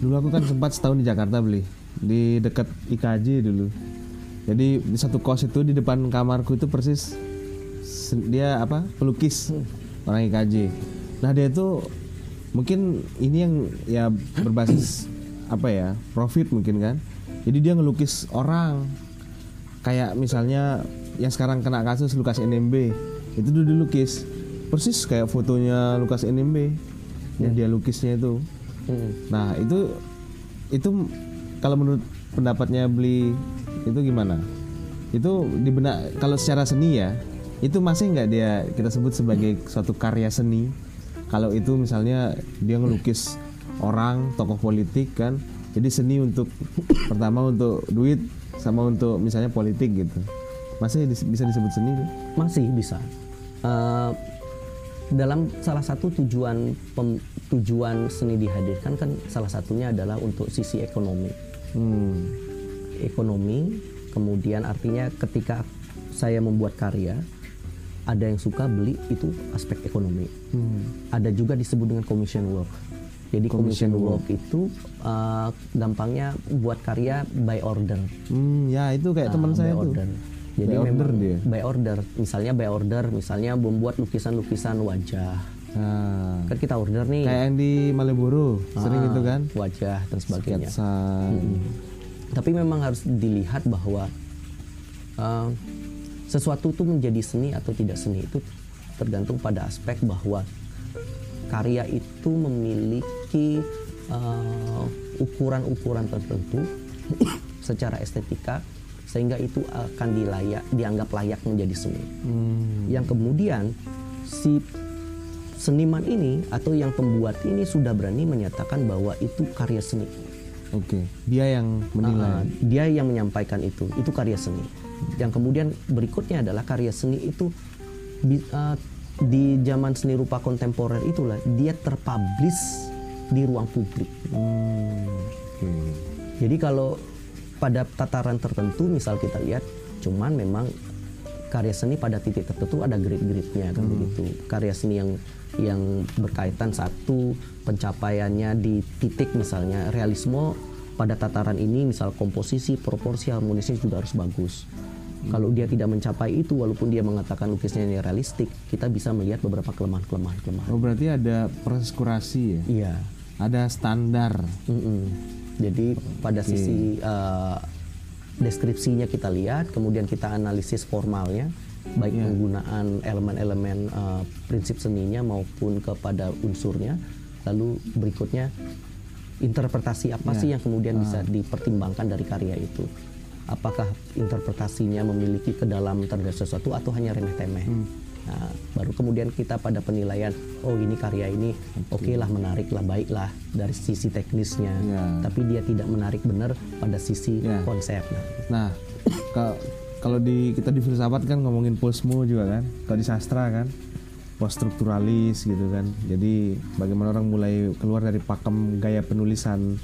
Dulu aku kan sempat setahun di Jakarta beli di dekat IKJ dulu. Jadi di satu kos itu di depan kamarku itu persis dia apa pelukis orang IKJ. Nah dia itu mungkin ini yang ya berbasis apa ya profit mungkin kan. Jadi dia ngelukis orang kayak misalnya yang sekarang kena kasus Lukas NMB itu dulu dilukis persis kayak fotonya Lukas NMB yang dia lukisnya itu. Mm. Nah itu itu kalau menurut pendapatnya beli itu gimana? Itu di benak kalau secara seni ya itu masih nggak dia kita sebut sebagai suatu karya seni? Kalau itu misalnya dia ngelukis orang tokoh politik kan, jadi seni untuk pertama untuk duit sama untuk misalnya politik gitu. Masih dis- bisa disebut seni tuh? Masih bisa. Eh, dalam salah satu tujuan pem- tujuan seni dihadirkan kan salah satunya adalah untuk sisi ekonomi. Hmm. Ekonomi, kemudian artinya ketika saya membuat karya, ada yang suka beli itu aspek ekonomi. Hmm. Ada juga disebut dengan commission work. Jadi commission, Commission work itu eh, gampangnya buat karya by order. Hmm, ya itu kayak teman Ah, saya by tuh. Jadi By order dia. by order. Misalnya by order, misalnya membuat lukisan-lukisan wajah. Nah, Kan kita order nih kayak yang di Malioboro sering ah, gitu kan? wajah dan sebagainya. Sketsa. Tapi memang harus dilihat bahwa eh, sesuatu itu menjadi seni atau tidak seni itu tergantung pada aspek bahwa karya itu memiliki eh, ukuran-ukuran tertentu secara estetika sehingga itu akan dilayak dianggap layak menjadi seni. Hmm. Yang kemudian si seniman ini atau yang pembuat ini sudah berani menyatakan bahwa itu karya seni. Oke, dia yang menilai. Ah, dia yang menyampaikan itu, itu karya seni. Yang kemudian berikutnya adalah karya seni itu ah, di zaman seni rupa kontemporer itulah dia terpublish di ruang publik. Hmm, Oke. Jadi kalau pada tataran tertentu misal kita lihat cuman memang karya seni pada titik tertentu ada grade-grade-nya kan begitu. Karya seni yang yang berkaitan satu pencapaiannya di titik misalnya realisme pada tataran ini misal komposisi, proporsi, harmonisnya juga harus bagus. Kalau dia tidak mencapai itu walaupun dia mengatakan lukisnya ini realistik, kita bisa melihat beberapa kelemahan-kelemahan kelemahan. Oh berarti ada proses kurasi ya? Iya. Ada standar. Mm-mm. Jadi pada sisi uh, deskripsinya kita lihat, kemudian kita analisis formalnya, baik penggunaan elemen-elemen uh, prinsip seninya maupun kepada unsurnya. Lalu berikutnya interpretasi apa sih yang kemudian bisa dipertimbangkan dari karya itu? Apakah interpretasinya memiliki kedalaman terhadap sesuatu atau hanya remeh-temeh? Nah, baru kemudian kita pada penilaian, oh ini karya ini oke lah, menarik lah, baik lah dari sisi teknisnya, Ya. tapi dia tidak menarik benar pada sisi Ya. konsep. Nah, Nah, ka- kalau di kita di filsafat kan ngomongin posmo juga kan. Kalau di sastra kan post strukturalis gitu kan. Jadi bagaimana orang mulai keluar dari pakem gaya penulisan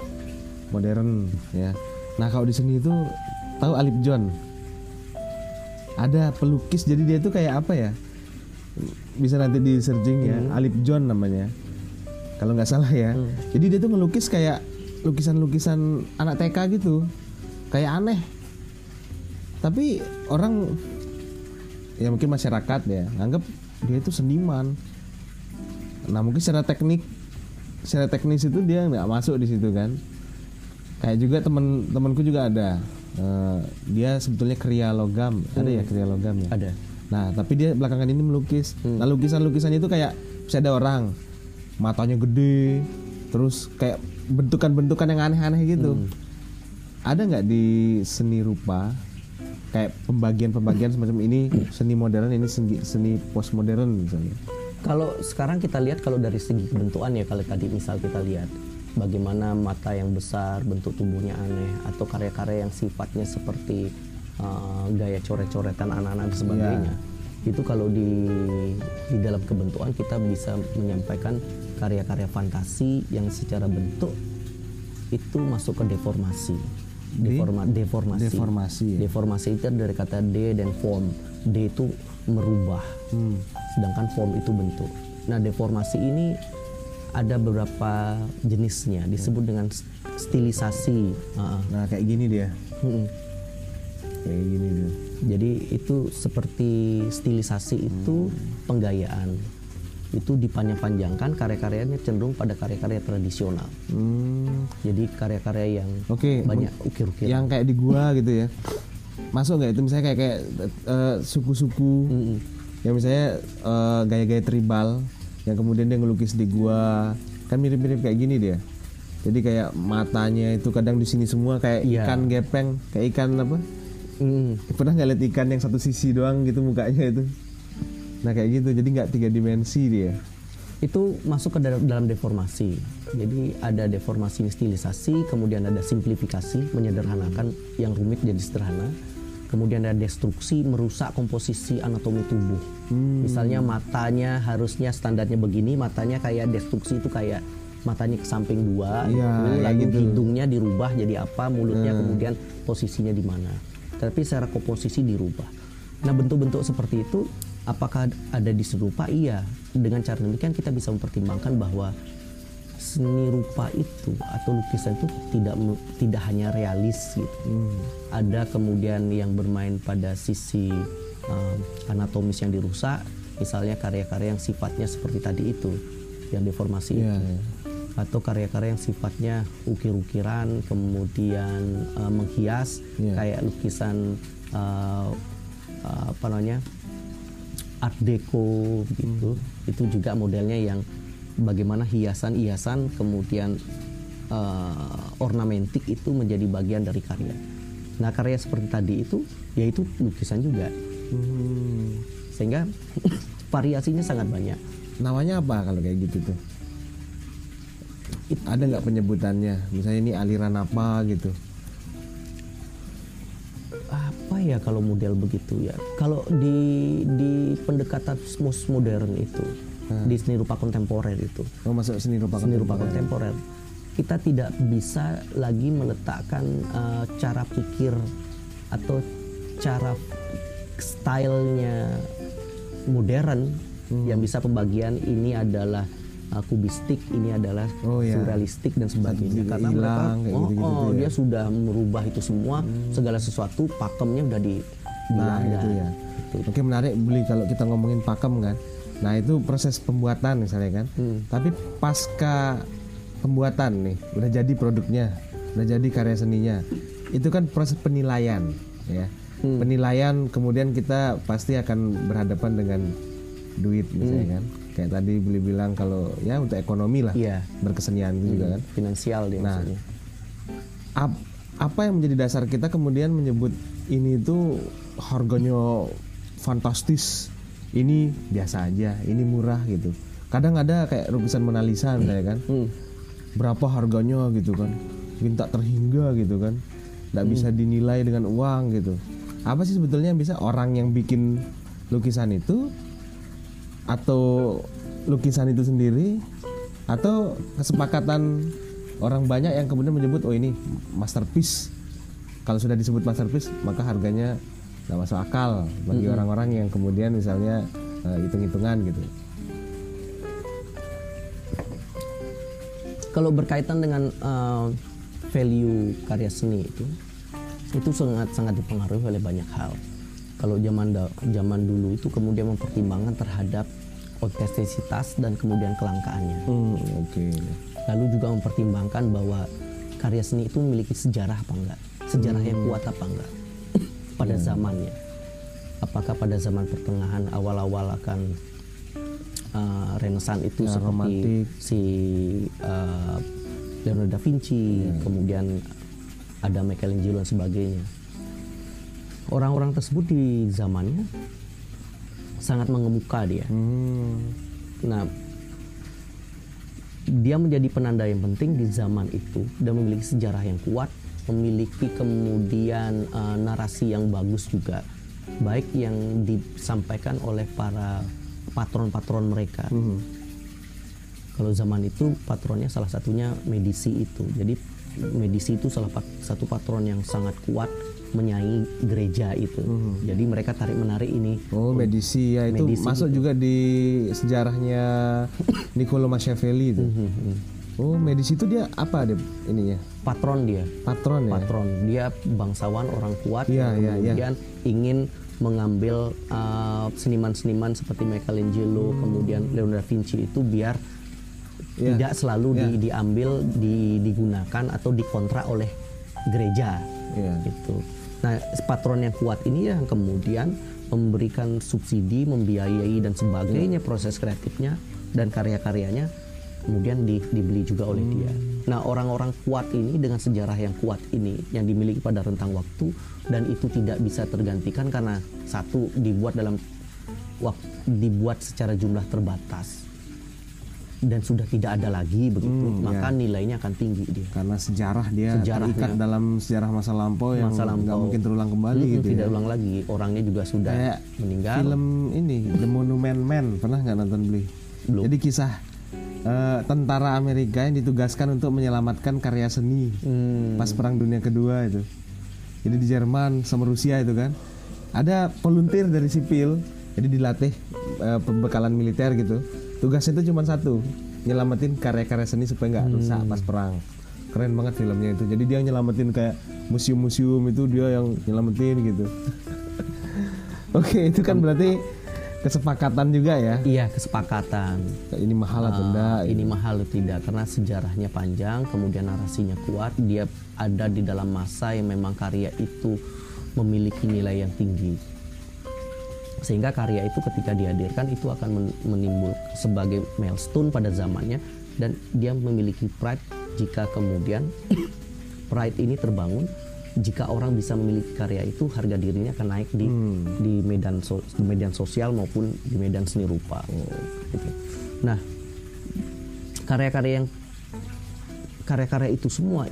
modern ya. Nah, kalau di seni itu tahu Alip John? Ada pelukis jadi dia itu kayak apa ya? Bisa nanti di searching ya. Alip John namanya. Kalau nggak salah ya. Jadi dia tuh ngelukis kayak lukisan-lukisan anak TK gitu. Kayak aneh tapi orang ya mungkin masyarakat ya anggap dia itu seniman nah mungkin secara teknik secara teknis itu dia nggak masuk di situ kan kayak juga temen temanku juga ada Eh, dia sebetulnya kriya logam ada ya kriya logam ya ada. Nah tapi dia belakangan ini melukis. Nah lukisan lukisannya itu kayak bisa ada orang matanya gede terus kayak bentukan-bentukan yang aneh-aneh gitu. Ada nggak di seni rupa kayak pembagian-pembagian semacam ini seni modern ini seni, seni postmodern misalnya? Kalau sekarang kita lihat kalau dari segi kebentukan ya kalau tadi misal kita lihat bagaimana mata yang besar, bentuk tubuhnya aneh atau karya-karya yang sifatnya seperti uh, gaya coret-coretan anak-anak dan sebagainya. Itu kalau di di dalam kebentukan kita bisa menyampaikan karya-karya fantasi yang secara bentuk itu masuk ke deformasi. Deforma, deformasi. Deformasi ya? Deformasi itu dari kata de dan form. De itu merubah, Hmm. sedangkan form itu bentuk. Nah, deformasi ini ada beberapa jenisnya disebut dengan stilisasi. Nah kayak gini dia, mm-mm. Kayak gini dia. Jadi itu seperti stilisasi itu penggayaan. Itu dipanjang-panjangkan karya-karyanya cenderung pada karya-karya tradisional. Hmm, Jadi karya-karya yang Oke, banyak ukir-ukir. yang kayak di gua gitu ya. Masuk nggak itu misalnya kayak kayak eh, suku-suku Mm-mm. yang misalnya eh, gaya-gaya tribal yang kemudian dia ngelukis di gua kan mirip-mirip kayak gini dia. Jadi kayak matanya itu kadang di sini semua kayak Iya. ikan gepeng, kayak ikan apa? Mm. Pernah nggak lihat ikan yang satu sisi doang gitu mukanya itu? Nah kayak gitu, jadi nggak tiga dimensi dia. itu masuk ke dalam, deformasi. Jadi ada deformasi stilisasi, kemudian ada simplifikasi, menyederhanakan yang rumit jadi sederhana. Kemudian ada destruksi, merusak komposisi anatomi tubuh. Hmm. Misalnya matanya harusnya standarnya begini, matanya kayak destruksi itu kayak matanya ke samping dua, kayak lalu gitu. hidungnya dirubah jadi apa, mulutnya kemudian posisinya di mana. Tapi secara komposisi dirubah. Nah bentuk-bentuk seperti itu apakah ada di seni rupa? Iya. Dengan cara demikian kita bisa mempertimbangkan bahwa seni rupa itu atau lukisan itu tidak tidak hanya realis gitu. Ada kemudian yang bermain pada sisi um, anatomis yang dirusak, misalnya karya-karya yang sifatnya seperti tadi itu, yang deformasi Iya, itu iya. Atau karya-karya yang sifatnya ukir-ukiran kemudian uh, menghias Iya. kayak lukisan uh, uh, apa namanya art deco gitu itu juga modelnya yang bagaimana hiasan-hiasan kemudian uh, ornamentik itu menjadi bagian dari karya nah karya seperti tadi itu yaitu lukisan juga Hmm. sehingga variasinya sangat banyak Namanya apa kalau kayak gitu tuh? Ada nggak penyebutannya? Misalnya ini aliran apa gitu? apa ya kalau model begitu ya kalau di di pendekatan modern itu di seni rupa kontemporer itu Oh masuk seni rupa seni rupa kontemporer. kita tidak bisa lagi meletakkan uh, cara pikir atau cara stylenya modern Hmm. yang bisa pembagian ini adalah kubistik ini adalah Oh, iya. surrealistik dan sebagainya Satu karena hilang, mereka oh, gitu-gitu oh, ya. Hmm. dia sudah merubah itu semua segala sesuatu pakemnya udah di Nah dilanda. itu ya. Gitu. Oke menarik beli kalau kita ngomongin pakem kan. Nah itu proses pembuatan misalnya kan. Hmm. Tapi pasca pembuatan nih, udah jadi produknya, udah jadi karya seninya. Itu kan proses penilaian, ya. Hmm. Penilaian kemudian kita pasti akan berhadapan dengan duit misalnya kan. Kayak tadi beli bilang kalau ya untuk ekonomi lah, Hmm. Iya. berkesenian itu juga kan. finansial dia Nah, maksudnya. Ap- apa yang menjadi dasar kita kemudian menyebut ini itu harganya fantastis, ini biasa aja, ini murah gitu. Kadang ada kayak lukisan Mona Lisa misalnya kan, Hmm. berapa harganya gitu kan, minta terhingga gitu kan, nggak bisa dinilai dengan uang gitu. Apa sih sebetulnya yang bisa orang yang bikin lukisan itu atau lukisan itu sendiri atau kesepakatan orang banyak yang kemudian menyebut oh ini masterpiece. Kalau sudah disebut masterpiece maka harganya nggak masuk akal bagi orang-orang yang kemudian misalnya eh, hitung-hitungan gitu. Kalau berkaitan dengan uh, value karya seni itu itu sangat sangat dipengaruhi oleh banyak hal kalau zaman zaman dulu itu kemudian mempertimbangkan terhadap otentisitas dan kemudian kelangkaannya. Hmm, oke. Lalu juga mempertimbangkan bahwa karya seni itu memiliki sejarah apa enggak? Sejarah yang kuat apa enggak? Pada zamannya. Apakah pada zaman pertengahan awal-awal akan uh, Renaissance itu Ya, seperti romantik. si uh, Leonardo da Vinci kemudian ada Michelangelo dan sebagainya orang-orang tersebut di zamannya sangat mengemuka dia Hmm, Nah, dia menjadi penanda yang penting di zaman itu dan memiliki sejarah yang kuat, memiliki kemudian eh, narasi yang bagus juga, baik yang disampaikan oleh para patron-patron mereka. Kalau zaman itu patronnya salah satunya medisi itu. Jadi medisi itu salah satu patron yang sangat kuat menyaingi gereja itu. Jadi mereka tarik menarik ini. Oh, medisi ya itu Medisi masuk juga di sejarahnya Niccolo Machiavelli itu. Hmm, Oh, medisi itu dia apa dia ininya? Patron dia, Patron ya. patron. Dia bangsawan orang kuat Iya, yang iya, iya. kemudian ingin mengambil uh, seniman-seniman seperti Michelangelo, kemudian Leonardo da Vinci itu biar Iya. tidak selalu di- diambil, di- digunakan atau dikontrak oleh gereja. Iya. Gitu. Nah, patron yang kuat ini yang kemudian memberikan subsidi, membiayai dan sebagainya proses kreatifnya dan karya-karyanya kemudian di- dibeli juga oleh dia. Nah, orang-orang kuat ini dengan sejarah yang kuat ini yang dimiliki pada rentang waktu dan itu tidak bisa tergantikan karena satu dibuat dalam wak- dibuat secara jumlah terbatas dan sudah tidak ada lagi begitu, maka nilainya akan tinggi dia. Karena sejarah dia Sejarahnya. terikat dalam sejarah masa lampau yang Masa nggak mungkin terulang kembali Mm-mm, gitu tidak ya. ulang lagi, orangnya juga sudah Kayak meninggal. Film ini The Monument Man pernah nggak nonton beli? Belum. Jadi kisah eh, tentara Amerika yang ditugaskan untuk menyelamatkan karya seni Hmm. pas Perang Dunia Kedua itu. Jadi di Jerman sama Rusia itu kan ada volunteer dari sipil, jadi dilatih eh, pembekalan militer gitu. Tugasnya itu cuma satu, nyelamatin karya-karya seni supaya nggak rusak pas perang. Keren banget filmnya itu. Jadi dia nyelamatin kayak museum-museum itu dia yang nyelamatin gitu. Oke, itu kan berarti kesepakatan juga ya. Iya kesepakatan. Ini mahal atau Ah, enggak? ini mahal atau tidak karena sejarahnya panjang, kemudian narasinya kuat, dia ada di dalam masa yang memang karya itu memiliki nilai yang tinggi. Sehingga karya itu ketika dihadirkan itu akan men- menimbul sebagai milestone pada zamannya dan dia memiliki pride jika kemudian pride ini terbangun jika orang bisa memiliki karya itu harga dirinya akan naik di di medan so- di medan sosial maupun di medan seni rupa. Gitu. Nah, karya-karya yang karya-karya itu semua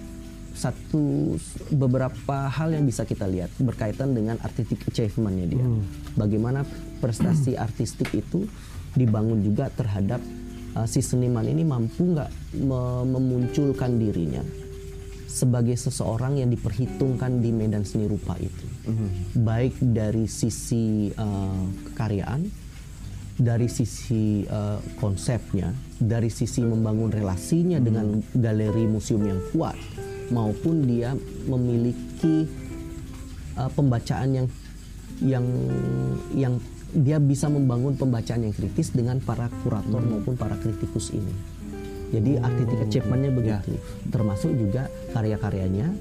satu beberapa hal yang bisa kita lihat berkaitan dengan artistic achievementnya dia. Bagaimana prestasi artistik itu dibangun juga terhadap uh, si seniman ini mampu nggak me- memunculkan dirinya sebagai seseorang yang diperhitungkan di medan seni rupa itu, baik dari sisi uh, kekaryaan, dari sisi uh, konsepnya, dari sisi membangun relasinya dengan galeri museum yang kuat, maupun dia memiliki uh, pembacaan yang yang yang dia bisa membangun pembacaan yang kritis dengan para kurator maupun para kritikus ini. Jadi artistic achievementnya begitu, termasuk juga karya-karyanya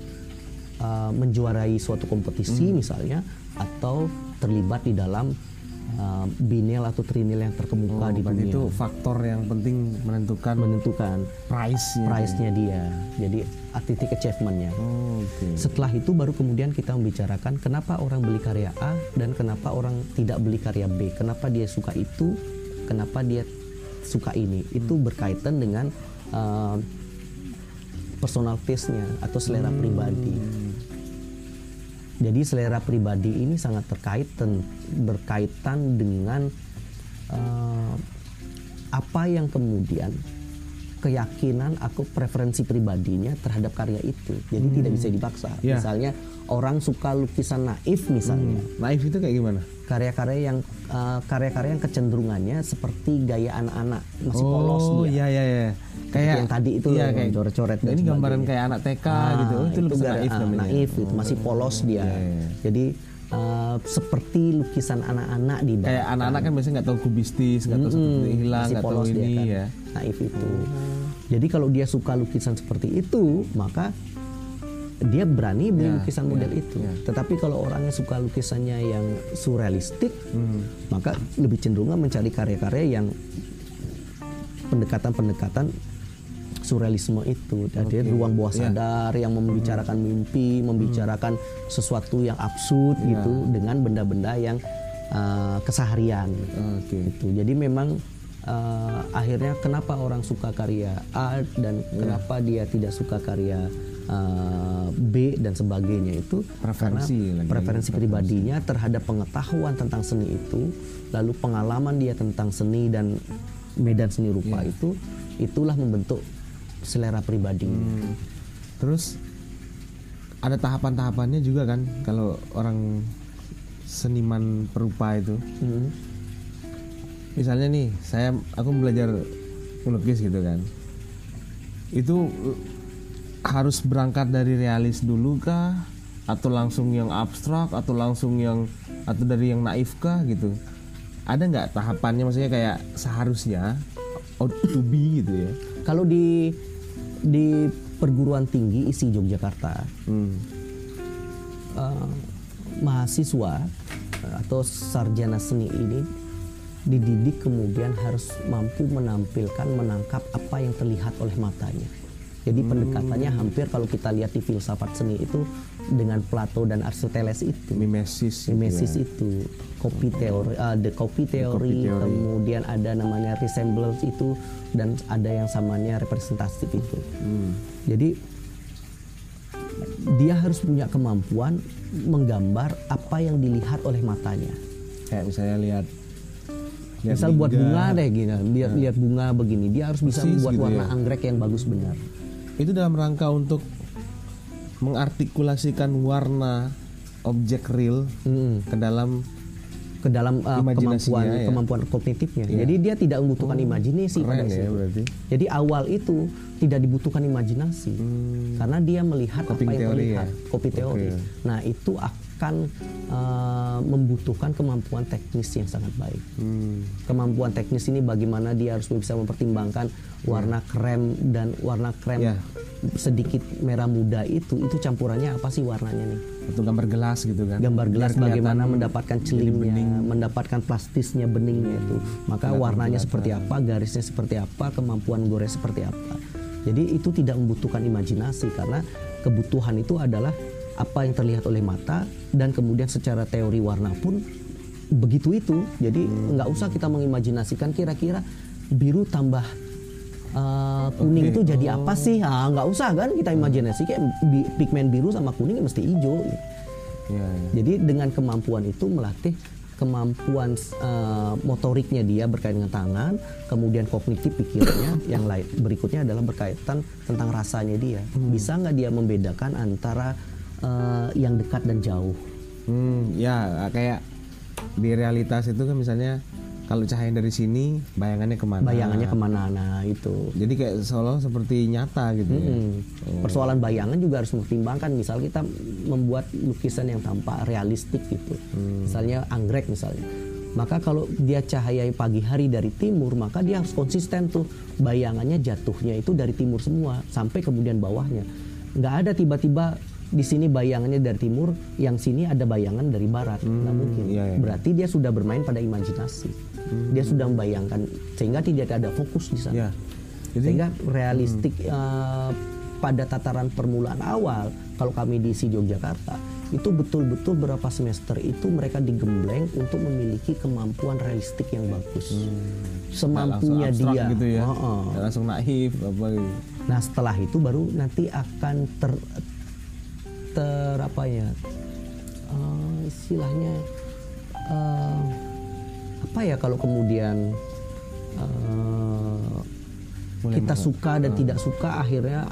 uh, menjuarai suatu kompetisi misalnya atau terlibat di dalam uh, binel atau trinil yang terkemuka Oh, di dunia itu faktor yang penting menentukan menentukan price-nya. price-nya dia. Jadi artistic achievement-nya. Oh, Oke. Setelah itu baru kemudian kita membicarakan kenapa orang beli karya A dan kenapa orang tidak beli karya B. Kenapa dia suka itu, kenapa dia suka ini. Itu berkaitan dengan uh, personal taste-nya atau selera pribadi. Jadi selera pribadi ini sangat terkait berkaitan dengan uh, apa yang kemudian keyakinan atau preferensi pribadinya terhadap karya itu. Jadi tidak bisa dipaksa. Ya. Misalnya orang suka lukisan naif misalnya. Naif itu kayak gimana? Karya-karya yang uh, karya-karya yang kecenderungannya seperti gaya anak-anak masih oh, polos dia. iya iya iya. Kayak yang tadi itu iya, kayak coret-coret Ini gambaran kayak anak TK Ah, gitu. Itu, gara- naif ah, namanya. naif itu masih polos dia. iya, iya. Jadi uh, seperti lukisan anak-anak di Kayak anak-anak kan biasanya nggak tahu kubistis, nggak tahu seperti hilang, nggak tahu ini kan. ya. Naif itu. Jadi kalau dia suka lukisan seperti itu, maka dia berani beli Ya, lukisan ya, model itu. ya. Tetapi kalau orangnya suka lukisannya yang surrealistik, Hmm. maka lebih cenderung mencari karya-karya yang pendekatan-pendekatan surrealisme itu. Jadi ruang bawah Ya. sadar yang membicarakan mimpi, membicarakan sesuatu yang absurd Ya. gitu dengan benda-benda yang uh, keseharian. Oke. Gitu. Jadi memang uh, akhirnya kenapa orang suka karya A dan Ya. kenapa dia tidak suka karya uh, B dan sebagainya itu Preferensi karena lagi, preferensi pribadinya terhadap pengetahuan tentang seni itu, lalu pengalaman dia tentang seni dan medan seni rupa Iya. itu, itulah membentuk selera pribadinya. Hmm. Terus ada tahapan-tahapannya juga kan kalau orang seniman perupa itu Hmm. misalnya nih saya aku belajar melukis gitu kan itu harus berangkat dari realis dulu kah atau langsung yang abstrak atau langsung yang atau dari yang naif kah gitu ada nggak tahapannya maksudnya kayak seharusnya out to be gitu ya Kalau di di perguruan tinggi isi Yogyakarta hmm. eh, mahasiswa eh, atau sarjana seni ini dididik kemudian harus mampu menampilkan menangkap apa yang terlihat oleh matanya. Jadi pendekatannya hampir kalau kita lihat di filsafat seni itu dengan Plato dan Aristoteles itu. mimesis gitu Mimesis ya. itu copy theory, uh, the copy theory, theory. kemudian ada namanya resemblance itu dan ada yang samanya representatif itu. Hmm. Jadi dia harus punya kemampuan menggambar apa yang dilihat oleh matanya. kayak misalnya lihat lihat Misal buat bunga deh gini, lihat lihat bunga begini, dia harus bisa Persis membuat gitu warna ya. anggrek yang bagus benar. Itu dalam rangka untuk mengartikulasikan warna objek real Mm. ke dalam ke dalam uh, kemampuan ya. kemampuan kognitifnya. Iya. Jadi dia tidak membutuhkan imajinasi pada ya berarti Jadi awal itu tidak dibutuhkan imajinasi Hmm. karena dia melihat Coping apa yang terlihat, ya? copy teori. Oke. Nah itu akan uh, membutuhkan kemampuan teknis yang sangat baik. Hmm. Kemampuan teknis ini bagaimana dia harus bisa mempertimbangkan warna krem dan warna krem Ya. sedikit merah muda itu itu campurannya apa sih warnanya nih? atau gambar gelas gitu kan gambar gelas Biar bagaimana kelihatan mendapatkan celingnya, bening. mendapatkan plastisnya beningnya itu. Maka warnanya seperti apa, garisnya seperti apa, kemampuan gores seperti apa. Jadi itu tidak membutuhkan imajinasi karena kebutuhan itu adalah apa yang terlihat oleh mata dan kemudian secara teori warna pun begitu itu. Jadi nggak usah kita mengimajinasikan kira-kira biru tambah uh, kuning Oke. itu jadi apa sih? Ah, nggak usah kan kita imajinasi kayak bi- pigmen biru sama kuning ya mesti hijau. ya, ya. Jadi dengan kemampuan itu melatih kemampuan eh, motoriknya dia berkaitan dengan tangan, kemudian kognitif pikirnya, yang lain berikutnya adalah berkaitan tentang rasanya dia. Bisa nggak dia membedakan antara eh, yang dekat dan jauh? Hmm, ya kayak di realitas itu kan misalnya kalau cahaya dari sini bayangannya ke mana Bayangannya ke mana? Nah itu. jadi kayak seolah seperti nyata gitu ya Hmm. Persoalan bayangan juga harus mempertimbangkan. Misal kita membuat lukisan yang tampak realistik gitu, misalnya anggrek misalnya. Maka kalau dia cahaya pagi hari dari timur, maka dia harus konsisten tuh bayangannya jatuhnya itu dari timur semua sampai kemudian bawahnya. Nggak ada tiba-tiba di sini bayangannya dari timur, yang sini ada bayangan dari barat. Nggak mungkin. iya, iya. Berarti dia sudah bermain pada imajinasi. Dia sudah membayangkan sehingga tidak ada fokus di sana. ya jadi Sehingga realistik eh, pada tataran permulaan awal kalau kami di Si Yogyakarta itu betul-betul berapa semester itu mereka digembleng untuk memiliki kemampuan realistik yang bagus. Hmm. Semampunya dia. gitu ya Heeh. Nggak langsung naif apa gitu Nah, setelah itu baru nanti akan ter ter apa ya? eh, istilahnya eh, apa ya kalau kemudian Mulai kita suka dan tidak suka akhirnya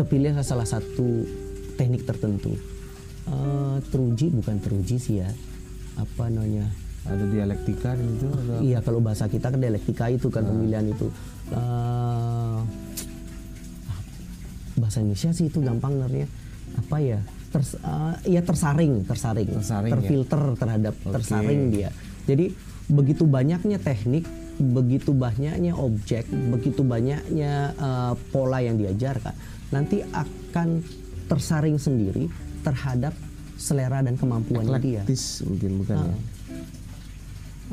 terpilih salah satu teknik tertentu. Eh, teruji bukan teruji sih ya. Apa namanya? ada dialektika atau Iya kalau bahasa kita kan dialektika itu kan pemilihan itu. Eh, bahasa Indonesia sih itu gampang sebenarnya. Apa ya? Ters, eh, ya tersaring, tersaring, Tersaring, ya. terfilter terhadap Oke. tersaring dia. Jadi begitu banyaknya teknik, begitu banyaknya objek, begitu banyaknya eh, pola yang diajarkan, nanti akan tersaring sendiri terhadap selera dan kemampuannya dia. mungkin bukan ya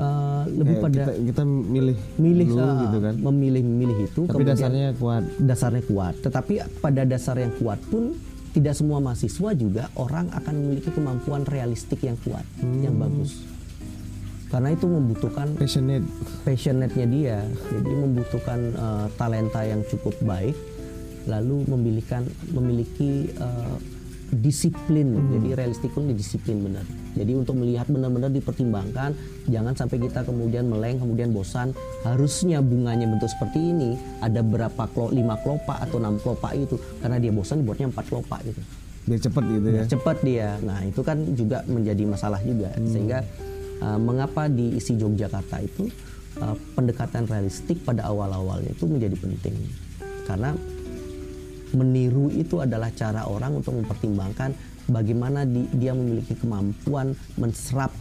Eh, lebih Kayak pada kita, kita milih milih dulu ah, gitu kan. memilih memilih itu tapi kemudian dasarnya kuat. dasarnya kuat. Tetapi pada dasar yang kuat pun tidak semua mahasiswa juga orang akan memiliki kemampuan realistik yang kuat yang Hmm. bagus. Karena itu membutuhkan passionate passionate-nya dia. Jadi membutuhkan eh, talenta yang cukup baik lalu memiliki memiliki eh, disiplin. Jadi realistik pun disiplin benar. Jadi untuk melihat benar-benar dipertimbangkan, jangan sampai kita kemudian meleng, kemudian bosan. Harusnya bunganya bentuk seperti ini, ada berapa klo, lima kelopak atau enam kelopak itu, karena dia bosan buatnya empat kelopak gitu. Biar cepet gitu ya. Cepat dia. Nah itu kan juga menjadi masalah juga, sehingga uh, mengapa di isi Yogyakarta itu uh, pendekatan realistik pada awal-awalnya itu menjadi penting, karena meniru itu adalah cara orang untuk mempertimbangkan bagaimana di, dia memiliki kemampuan menserap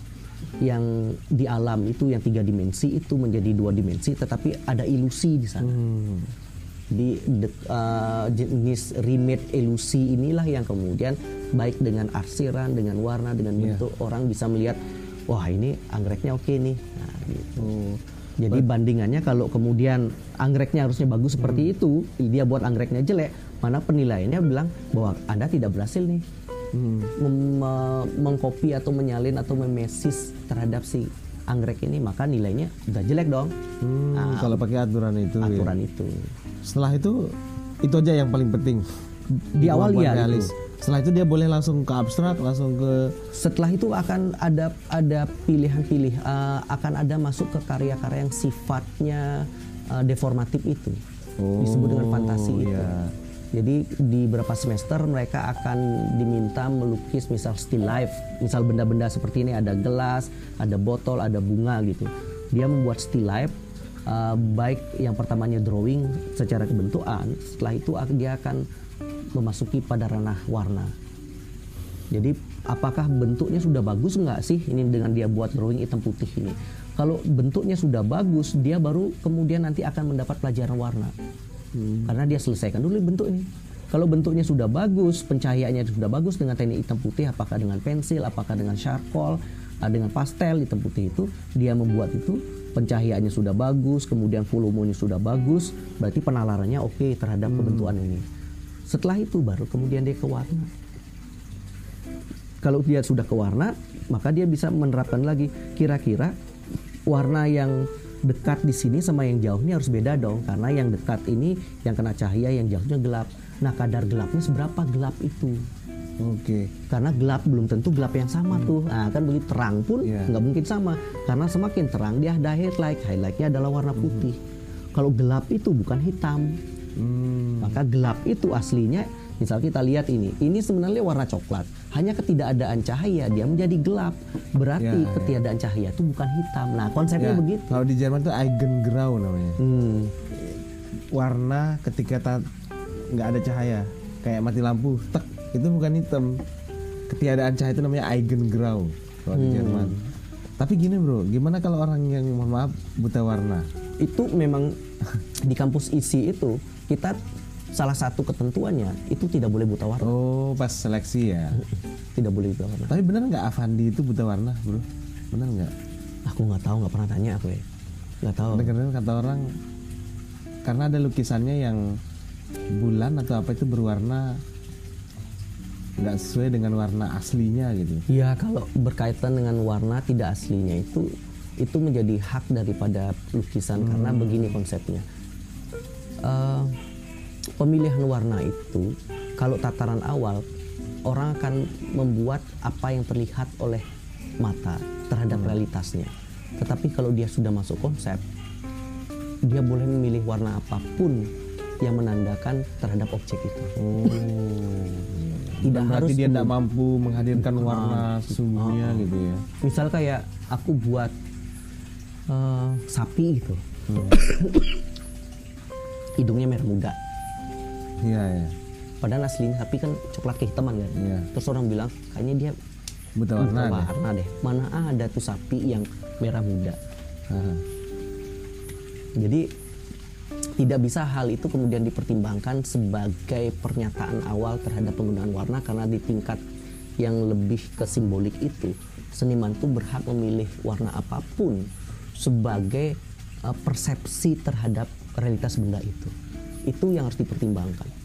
yang di alam itu yang tiga dimensi itu menjadi dua dimensi tetapi ada ilusi di sana Hmm. di de- uh, jenis remade ilusi inilah yang kemudian baik dengan arsiran dengan warna dengan Iya. bentuk orang bisa melihat wah ini anggreknya oke nih nah, gitu. jadi bandingannya kalau kemudian anggreknya harusnya bagus seperti itu dia buat anggreknya jelek mana penilaiannya bilang bahwa anda tidak berhasil nih Hmm. mem- me- mengcopy atau menyalin atau memesis terhadap si anggrek ini maka nilainya udah jelek dong Hmm, Nah, kalau pakai aturan itu. ya. aturan itu Setelah itu itu aja yang paling penting. Di awal iya, realis. gitu. Setelah itu dia boleh langsung ke abstrak, langsung ke setelah itu akan ada ada pilihan-pilih eh, akan ada masuk ke karya-karya yang sifatnya eh, deformatif itu disebut dengan fantasi itu iya. Jadi di beberapa semester mereka akan diminta melukis misal still life misal benda-benda seperti ini ada gelas ada botol ada bunga gitu dia membuat still life eh, baik yang pertamanya drawing secara kebentukan setelah itu dia akan memasuki pada ranah warna jadi apakah bentuknya sudah bagus nggak sih ini dengan dia buat drawing hitam putih ini? Kalau bentuknya sudah bagus, dia baru kemudian nanti akan mendapat pelajaran warna. Karena dia selesaikan dulu bentuk ini. Kalau bentuknya sudah bagus, pencahayaannya sudah bagus dengan teknik hitam putih, apakah dengan pensil, apakah dengan charcoal, ah, dengan pastel hitam putih itu, dia membuat itu pencahayaannya sudah bagus, kemudian volumenya sudah bagus, berarti penalarannya oke terhadap kebentukan ini. Setelah itu baru kemudian dia ke warna kalau dia sudah ke warna, maka dia bisa menerapkan lagi kira-kira warna yang dekat di sini sama yang jauh ini harus beda dong karena yang dekat ini yang kena cahaya yang jauhnya gelap. Nah, kadar gelapnya seberapa gelap itu? Oke. Karena gelap belum tentu gelap yang sama tuh. Nah, kan begitu terang pun Iya. nggak mungkin sama. Karena semakin terang dia ada highlight. Highlightnya adalah warna putih. Kalau gelap itu bukan hitam. Hmm. Maka gelap itu aslinya, misal kita lihat ini, ini sebenarnya warna coklat. Hanya ketidakadaan cahaya dia menjadi gelap. Berarti Ya, ya. ketidakadaan cahaya itu bukan hitam. Nah konsepnya Ya, begitu. Kalau di Jerman tuh Eigengrau namanya. Hmm, Warna ketika ta- nggak ada cahaya, kayak mati lampu, tek, itu bukan hitam. Ketiadaan cahaya itu namanya Eigengrau kalau Hmm. di Jerman. Tapi gini bro, gimana kalau orang yang mohon maaf buta warna? itu memang di kampus isi itu kita salah satu ketentuannya itu tidak boleh buta warna. Oh, pas seleksi ya. Tidak boleh buta warna. Tapi benar nggak Avandi itu buta warna, bro? Benar nggak? Aku nggak tahu, nggak pernah tanya aku ya. Nggak tahu. Dengar-dengar kata orang karena ada lukisannya yang bulan atau apa itu berwarna nggak sesuai dengan warna aslinya gitu. Ya kalau berkaitan dengan warna tidak aslinya itu itu menjadi hak daripada lukisan karena begini konsepnya. Eh, pemilihan warna itu kalau tataran awal orang akan membuat apa yang terlihat oleh mata terhadap realitasnya. Tetapi kalau dia sudah masuk konsep, dia boleh memilih warna apa pun yang menandakan terhadap objek itu. Oh. Tidak Berarti harus dia tidak mampu menghadirkan warna sesungguhnya gitu ya. misal kayak aku buat eh, sapi gitu hidungnya merah muda Iya ya. padahal aslinya sapi kan coklat kehitaman kan Iya. terus orang bilang kayaknya dia Buta warna. buta deh. warna deh mana ada tuh sapi yang merah muda Haha. jadi tidak bisa hal itu kemudian dipertimbangkan sebagai pernyataan awal terhadap penggunaan warna karena di tingkat yang lebih ke simbolik itu seniman itu berhak memilih warna apa pun sebagai uh, persepsi terhadap realitas benda itu itu yang harus dipertimbangkan